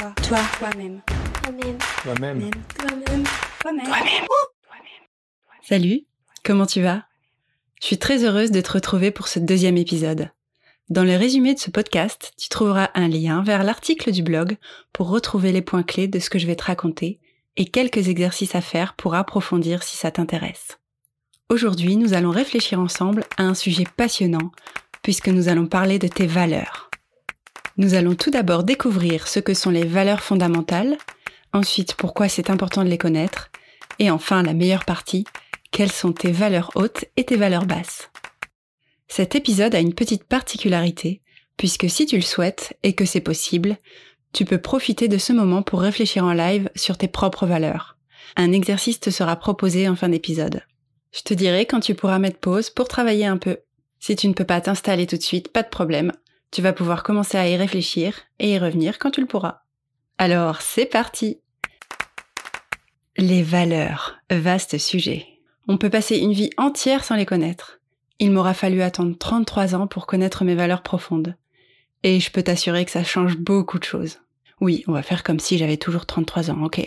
Toi. Toi. Toi-même. Toi-même. Toi-même. Toi-même. Toi-même. Toi-même. Salut, comment tu vas? Je suis très heureuse de te retrouver pour ce deuxième épisode. Dans le résumé de ce podcast, tu trouveras un lien vers l'article du blog pour retrouver les points clés de ce que je vais te raconter et quelques exercices à faire pour approfondir si ça t'intéresse. Aujourd'hui, nous allons réfléchir ensemble à un sujet passionnant puisque nous allons parler de tes valeurs. Nous allons tout d'abord découvrir ce que sont les valeurs fondamentales, ensuite pourquoi c'est important de les connaître, et enfin la meilleure partie, quelles sont tes valeurs hautes et tes valeurs basses. Cet épisode a une petite particularité, puisque si tu le souhaites et que c'est possible, tu peux profiter de ce moment pour réfléchir en live sur tes propres valeurs. Un exercice te sera proposé en fin d'épisode. Je te dirai quand tu pourras mettre pause pour travailler un peu. Si tu ne peux pas t'installer tout de suite, pas de problème. Tu vas pouvoir commencer à y réfléchir et y revenir quand tu le pourras. Alors, c'est parti Les valeurs, vaste sujet. On peut passer une vie entière sans les connaître. Il m'aura fallu attendre 33 ans pour connaître mes valeurs profondes. Et je peux t'assurer que ça change beaucoup de choses. Oui, on va faire comme si j'avais toujours 33 ans, ok?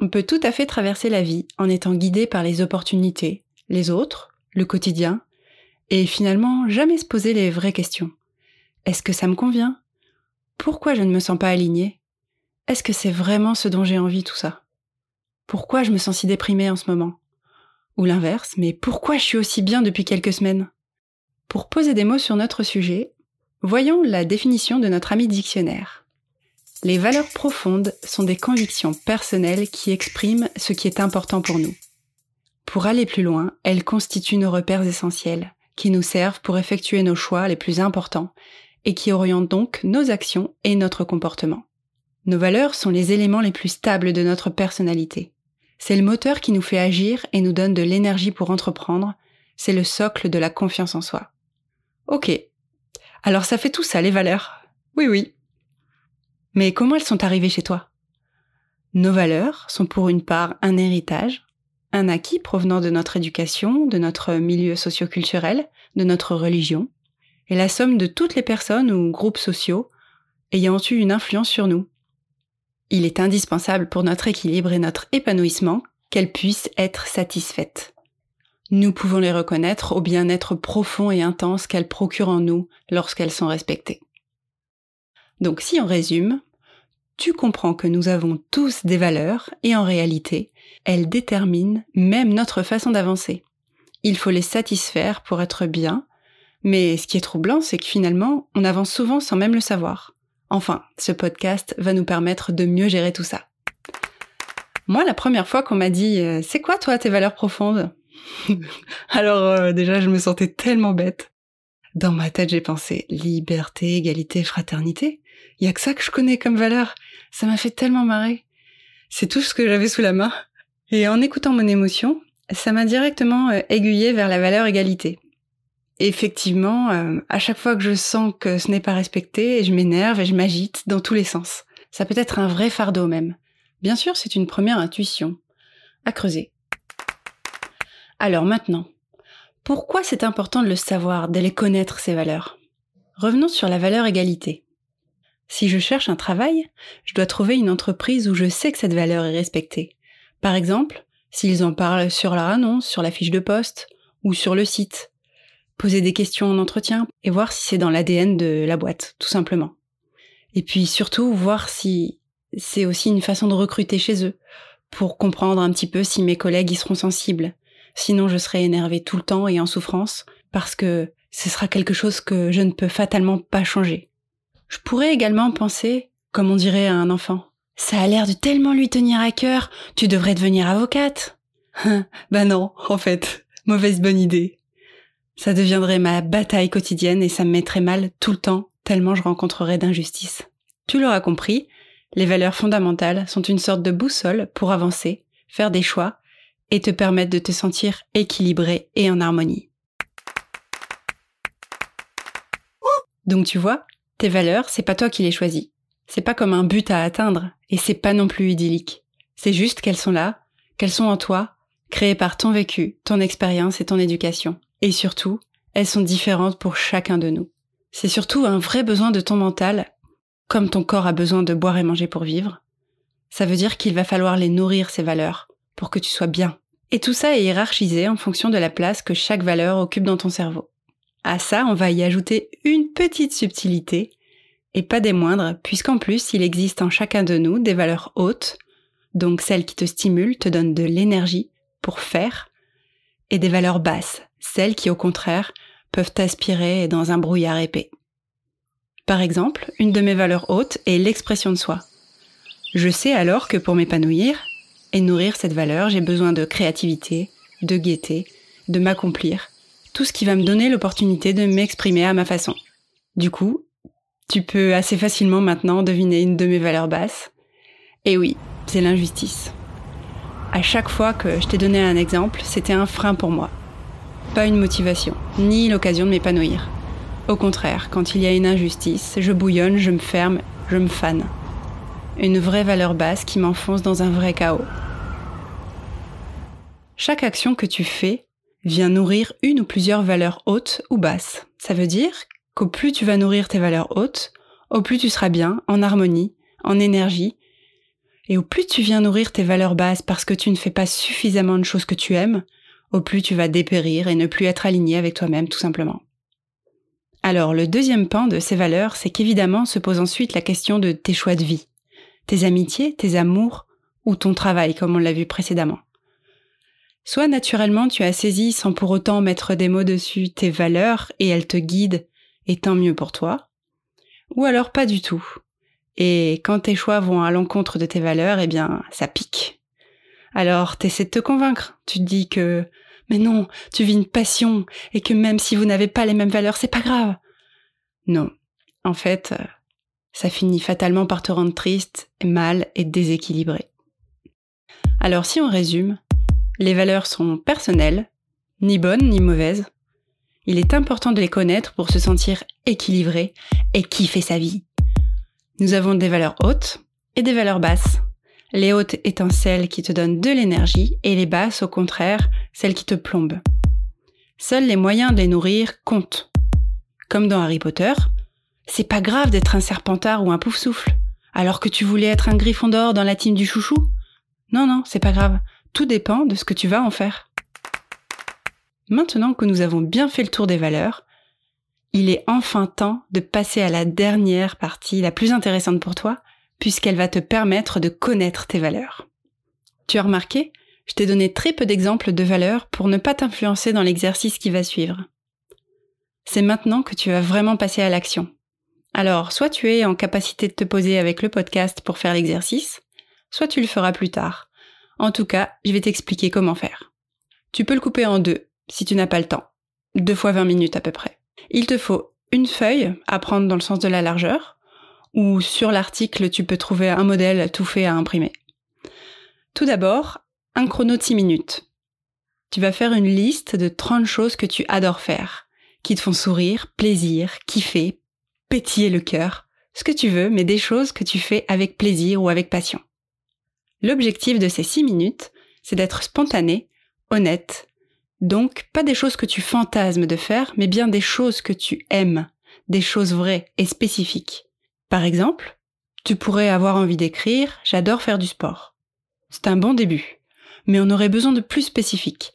On peut tout à fait traverser la vie en étant guidé par les opportunités, les autres, le quotidien, et finalement jamais se poser les vraies questions. Est-ce que ça me convient? Pourquoi je ne me sens pas alignée? Est-ce que c'est vraiment ce dont j'ai envie tout ça? Pourquoi je me sens si déprimée en ce moment? Ou l'inverse, mais pourquoi je suis aussi bien depuis quelques semaines? Pour poser des mots sur notre sujet, voyons la définition de notre ami dictionnaire. Les valeurs profondes sont des convictions personnelles qui expriment ce qui est important pour nous. Pour aller plus loin, elles constituent nos repères essentiels, qui nous servent pour effectuer nos choix les plus importants et qui orientent donc nos actions et notre comportement. Nos valeurs sont les éléments les plus stables de notre personnalité. C'est le moteur qui nous fait agir et nous donne de l'énergie pour entreprendre, c'est le socle de la confiance en soi. Ok. Alors ça fait tout ça, les valeurs. Oui, oui. Mais comment elles sont arrivées chez toi? Nos valeurs sont pour une part un héritage, un acquis provenant de notre éducation, de notre milieu socioculturel, de notre religion, et la somme de toutes les personnes ou groupes sociaux ayant eu une influence sur nous. Il est indispensable pour notre équilibre et notre épanouissement qu'elles puissent être satisfaites. Nous pouvons les reconnaître au bien-être profond et intense qu'elles procurent en nous lorsqu'elles sont respectées. Donc si on résume, tu comprends que nous avons tous des valeurs et en réalité, elles déterminent même notre façon d'avancer. Il faut les satisfaire pour être bien, mais ce qui est troublant, c'est que finalement, on avance souvent sans même le savoir. Enfin, ce podcast va nous permettre de mieux gérer tout ça. Moi, la première fois qu'on m'a dit euh, C'est quoi toi tes valeurs profondes? Alors euh, déjà, je me sentais tellement bête. Dans ma tête, j'ai pensé liberté, égalité, fraternité. Il y a que ça que je connais comme valeur. Ça m'a fait tellement marrer. C'est tout ce que j'avais sous la main. Et en écoutant mon émotion, ça m'a directement euh, aiguillé vers la valeur égalité. Effectivement, euh, à chaque fois que je sens que ce n'est pas respecté, je m'énerve et je m'agite dans tous les sens. Ça peut être un vrai fardeau même. Bien sûr, c'est une première intuition. À creuser. Alors maintenant, pourquoi c'est important de le savoir, de les connaître, ces valeurs? Revenons sur la valeur égalité. Si je cherche un travail, je dois trouver une entreprise où je sais que cette valeur est respectée. Par exemple, s'ils en parlent sur leur annonce, sur la fiche de poste ou sur le site. Poser des questions en entretien et voir si c'est dans l'ADN de la boîte, tout simplement. Et puis surtout voir si c'est aussi une façon de recruter chez eux, pour comprendre un petit peu si mes collègues y seront sensibles. Sinon je serai énervée tout le temps et en souffrance, parce que ce sera quelque chose que je ne peux fatalement pas changer. Je pourrais également penser, comme on dirait à un enfant, ça a l'air de tellement lui tenir à cœur, tu devrais devenir avocate. bah non, en fait, mauvaise bonne idée. Ça deviendrait ma bataille quotidienne et ça me mettrait mal tout le temps, tellement je rencontrerais d'injustice. Tu l'auras compris, les valeurs fondamentales sont une sorte de boussole pour avancer, faire des choix et te permettre de te sentir équilibré et en harmonie. Donc tu vois, tes valeurs, c'est pas toi qui les choisis. C'est pas comme un but à atteindre, et c'est pas non plus idyllique. C'est juste qu'elles sont là, qu'elles sont en toi, créées par ton vécu, ton expérience et ton éducation. Et surtout, elles sont différentes pour chacun de nous. C'est surtout un vrai besoin de ton mental comme ton corps a besoin de boire et manger pour vivre, ça veut dire qu'il va falloir les nourrir, ces valeurs, pour que tu sois bien. Et tout ça est hiérarchisé en fonction de la place que chaque valeur occupe dans ton cerveau. À ça, on va y ajouter une petite subtilité, et pas des moindres, puisqu'en plus, il existe en chacun de nous des valeurs hautes, donc celles qui te stimulent, te donnent de l'énergie pour faire, et des valeurs basses, celles qui au contraire peuvent t'aspirer dans un brouillard épais. Par exemple, une de mes valeurs hautes est l'expression de soi. Je sais alors que pour m'épanouir et nourrir cette valeur, j'ai besoin de créativité, de gaieté, de m'accomplir, tout ce qui va me donner l'opportunité de m'exprimer à ma façon. Du coup, tu peux assez facilement maintenant deviner une de mes valeurs basses. Et oui, c'est l'injustice. À chaque fois que je t'ai donné un exemple, c'était un frein pour moi. Pas une motivation, ni l'occasion de m'épanouir. Au contraire, quand il y a une injustice, je bouillonne, je me ferme, je me fane. Une vraie valeur basse qui m'enfonce dans un vrai chaos. Chaque action que tu fais vient nourrir une ou plusieurs valeurs hautes ou basses. Ça veut dire qu'au plus tu vas nourrir tes valeurs hautes, au plus tu seras bien, en harmonie, en énergie, et au plus tu viens nourrir tes valeurs basses parce que tu ne fais pas suffisamment de choses que tu aimes, au plus tu vas dépérir et ne plus être aligné avec toi-même tout simplement. Alors le deuxième pan de ces valeurs, c'est qu'évidemment se pose ensuite la question de tes choix de vie, tes amitiés, tes amours ou ton travail comme on l'a vu précédemment. Soit naturellement tu as saisi sans pour autant mettre des mots dessus tes valeurs et elles te guident et tant mieux pour toi, ou alors pas du tout. Et quand tes choix vont à l'encontre de tes valeurs, eh bien ça pique. Alors t'essaies de te convaincre, tu te dis que mais non, tu vis une passion et que même si vous n'avez pas les mêmes valeurs, c'est pas grave. Non. En fait, euh, ça finit fatalement par te rendre triste, mal et déséquilibré. Alors si on résume, les valeurs sont personnelles, ni bonnes ni mauvaises. Il est important de les connaître pour se sentir équilibré et kiffer sa vie. Nous avons des valeurs hautes et des valeurs basses. Les hautes étant celles qui te donnent de l'énergie et les basses, au contraire, celles qui te plombent. Seuls les moyens de les nourrir comptent. Comme dans Harry Potter, c'est pas grave d'être un serpentard ou un pouf souffle, alors que tu voulais être un griffon d'or dans la team du chouchou. Non, non, c'est pas grave. Tout dépend de ce que tu vas en faire. Maintenant que nous avons bien fait le tour des valeurs, il est enfin temps de passer à la dernière partie, la plus intéressante pour toi, puisqu'elle va te permettre de connaître tes valeurs. Tu as remarqué, je t'ai donné très peu d'exemples de valeurs pour ne pas t'influencer dans l'exercice qui va suivre. C'est maintenant que tu vas vraiment passer à l'action. Alors, soit tu es en capacité de te poser avec le podcast pour faire l'exercice, soit tu le feras plus tard. En tout cas, je vais t'expliquer comment faire. Tu peux le couper en deux, si tu n'as pas le temps. Deux fois 20 minutes à peu près. Il te faut une feuille à prendre dans le sens de la largeur, ou sur l'article, tu peux trouver un modèle tout fait à imprimer. Tout d'abord, un chrono de 6 minutes. Tu vas faire une liste de 30 choses que tu adores faire, qui te font sourire, plaisir, kiffer, pétiller le cœur, ce que tu veux, mais des choses que tu fais avec plaisir ou avec passion. L'objectif de ces 6 minutes, c'est d'être spontané, honnête, donc pas des choses que tu fantasmes de faire, mais bien des choses que tu aimes, des choses vraies et spécifiques. Par exemple, tu pourrais avoir envie d'écrire J'adore faire du sport. C'est un bon début, mais on aurait besoin de plus spécifique.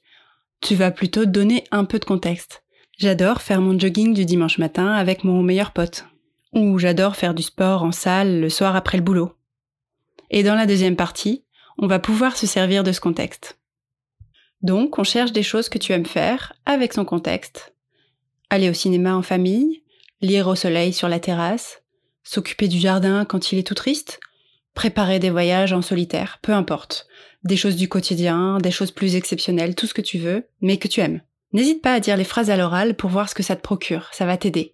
Tu vas plutôt donner un peu de contexte. J'adore faire mon jogging du dimanche matin avec mon meilleur pote. Ou j'adore faire du sport en salle le soir après le boulot. Et dans la deuxième partie, on va pouvoir se servir de ce contexte. Donc, on cherche des choses que tu aimes faire avec son contexte. Aller au cinéma en famille, lire au soleil sur la terrasse, s'occuper du jardin quand il est tout triste, préparer des voyages en solitaire, peu importe. Des choses du quotidien, des choses plus exceptionnelles, tout ce que tu veux, mais que tu aimes. N'hésite pas à dire les phrases à l'oral pour voir ce que ça te procure, ça va t'aider.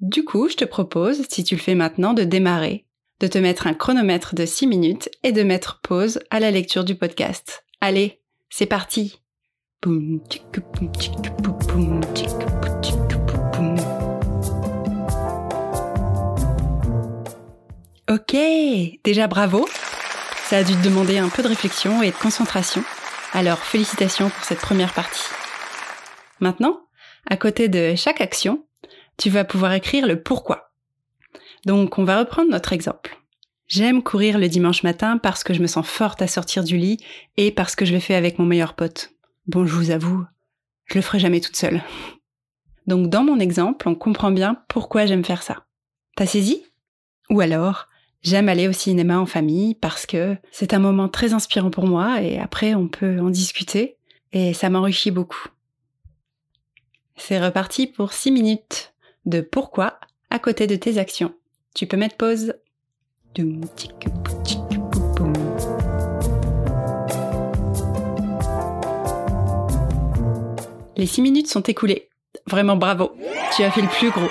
Du coup, je te propose, si tu le fais maintenant, de démarrer, de te mettre un chronomètre de 6 minutes et de mettre pause à la lecture du podcast. Allez, c'est parti Ok, déjà bravo. Ça a dû te demander un peu de réflexion et de concentration. Alors félicitations pour cette première partie. Maintenant, à côté de chaque action, tu vas pouvoir écrire le pourquoi. Donc on va reprendre notre exemple. J'aime courir le dimanche matin parce que je me sens forte à sortir du lit et parce que je le fais avec mon meilleur pote. Bon, je vous avoue, je le ferai jamais toute seule. Donc dans mon exemple, on comprend bien pourquoi j'aime faire ça. T'as saisi? Ou alors, j'aime aller au cinéma en famille parce que c'est un moment très inspirant pour moi et après on peut en discuter et ça m'enrichit beaucoup. C'est reparti pour 6 minutes de pourquoi à côté de tes actions. Tu peux mettre pause. Les 6 minutes sont écoulées. Vraiment bravo. Tu as fait le plus gros.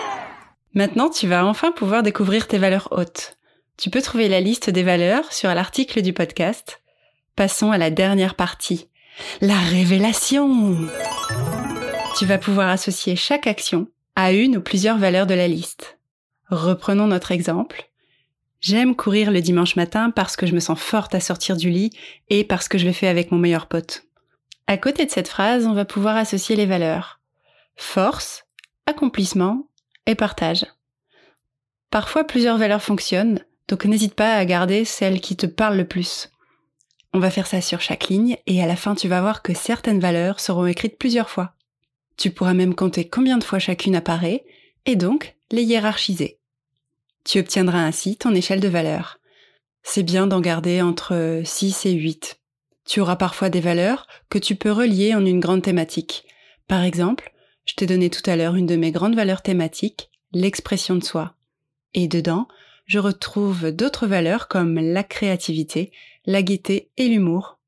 Maintenant, tu vas enfin pouvoir découvrir tes valeurs hautes. Tu peux trouver la liste des valeurs sur l'article du podcast. Passons à la dernière partie. La révélation. Tu vas pouvoir associer chaque action à une ou plusieurs valeurs de la liste. Reprenons notre exemple. J'aime courir le dimanche matin parce que je me sens forte à sortir du lit et parce que je le fais avec mon meilleur pote. À côté de cette phrase, on va pouvoir associer les valeurs. Force, accomplissement et partage. Parfois plusieurs valeurs fonctionnent, donc n'hésite pas à garder celle qui te parle le plus. On va faire ça sur chaque ligne et à la fin tu vas voir que certaines valeurs seront écrites plusieurs fois. Tu pourras même compter combien de fois chacune apparaît et donc les hiérarchiser. Tu obtiendras ainsi ton échelle de valeurs. C'est bien d'en garder entre 6 et 8. Tu auras parfois des valeurs que tu peux relier en une grande thématique. Par exemple, je t'ai donné tout à l'heure une de mes grandes valeurs thématiques, l'expression de soi. Et dedans, je retrouve d'autres valeurs comme la créativité, la gaieté et l'humour.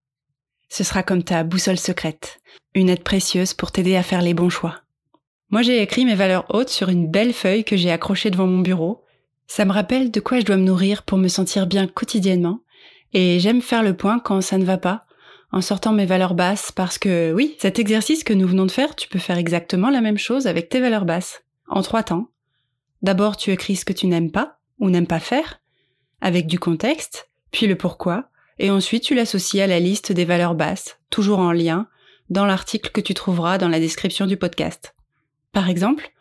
Ce sera comme ta boussole secrète, une aide précieuse pour t'aider à faire les bons choix. Moi j'ai écrit mes valeurs hautes sur une belle feuille que j'ai accrochée devant mon bureau. Ça me rappelle de quoi je dois me nourrir pour me sentir bien quotidiennement, et j'aime faire le point quand ça ne va pas, en sortant mes valeurs basses, parce que oui, cet exercice que nous venons de faire, tu peux faire exactement la même chose avec tes valeurs basses, en trois temps. D'abord tu écris ce que tu n'aimes pas, ou n'aimes pas faire, avec du contexte, puis le pourquoi, et ensuite tu l'associes à la liste des valeurs basses, toujours en lien, dans l'article que tu trouveras dans la description du podcast. Par exemple,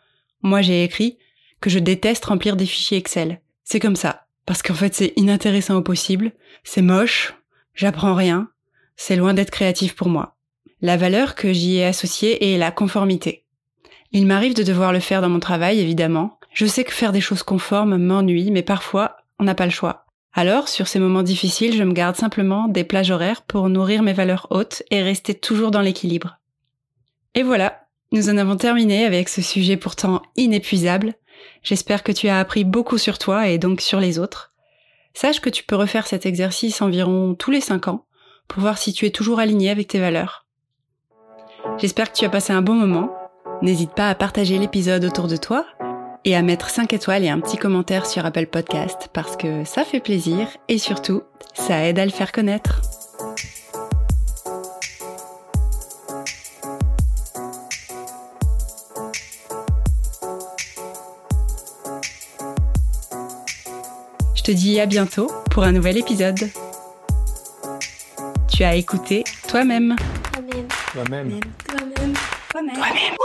moi j'ai écrit que je déteste remplir des fichiers Excel. C'est comme ça, parce qu'en fait c'est inintéressant au possible, c'est moche, j'apprends rien, c'est loin d'être créatif pour moi. La valeur que j'y ai associée est la conformité. Il m'arrive de devoir le faire dans mon travail, évidemment. Je sais que faire des choses conformes m'ennuie, mais parfois, on n'a pas le choix. Alors, sur ces moments difficiles, je me garde simplement des plages horaires pour nourrir mes valeurs hautes et rester toujours dans l'équilibre. Et voilà, nous en avons terminé avec ce sujet pourtant inépuisable. J'espère que tu as appris beaucoup sur toi et donc sur les autres. Sache que tu peux refaire cet exercice environ tous les 5 ans pour voir si tu es toujours aligné avec tes valeurs. J'espère que tu as passé un bon moment. N'hésite pas à partager l'épisode autour de toi et à mettre 5 étoiles et un petit commentaire sur Apple Podcast parce que ça fait plaisir et surtout, ça aide à le faire connaître. Je te dis à bientôt pour un nouvel épisode. Tu as écouté toi-même. Toi-même. Toi-même. Toi-même. Toi-même. Toi-même.